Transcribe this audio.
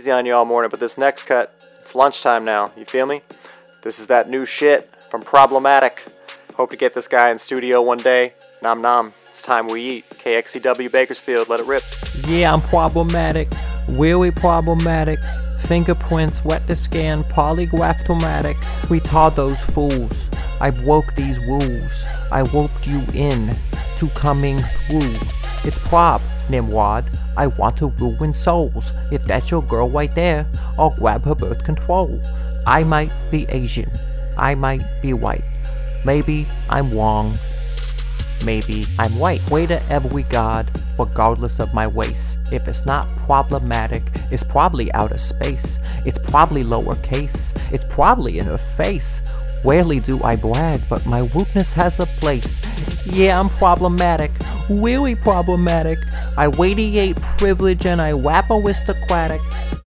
easy on you all morning, but this next cut, it's lunchtime now. You feel me? This is that new shit from Problematic. Hope to get this guy in studio one day. Nom nom. It's time we eat. KXCW Bakersfield, let it rip. Yeah, I'm problematic, really problematic. Fingerprints, wet the scan, polygraph-tomatic. We taught those fools. I broke these rules. I roped you in to coming through. It's prob, Nimrod. I want to ruin souls. If that's your girl right there, I'll grab her birth control. I might be Asian. I might be white. Maybe I'm wrong. Maybe I'm white. Way to every god, regardless of my race. If it's not problematic, it's probably out of space. It's probably lowercase. It's probably in her face. Rarely do I brag, but my weakness has a place. Yeah, I'm problematic, really problematic. I radiate privilege and I rap aristocratic.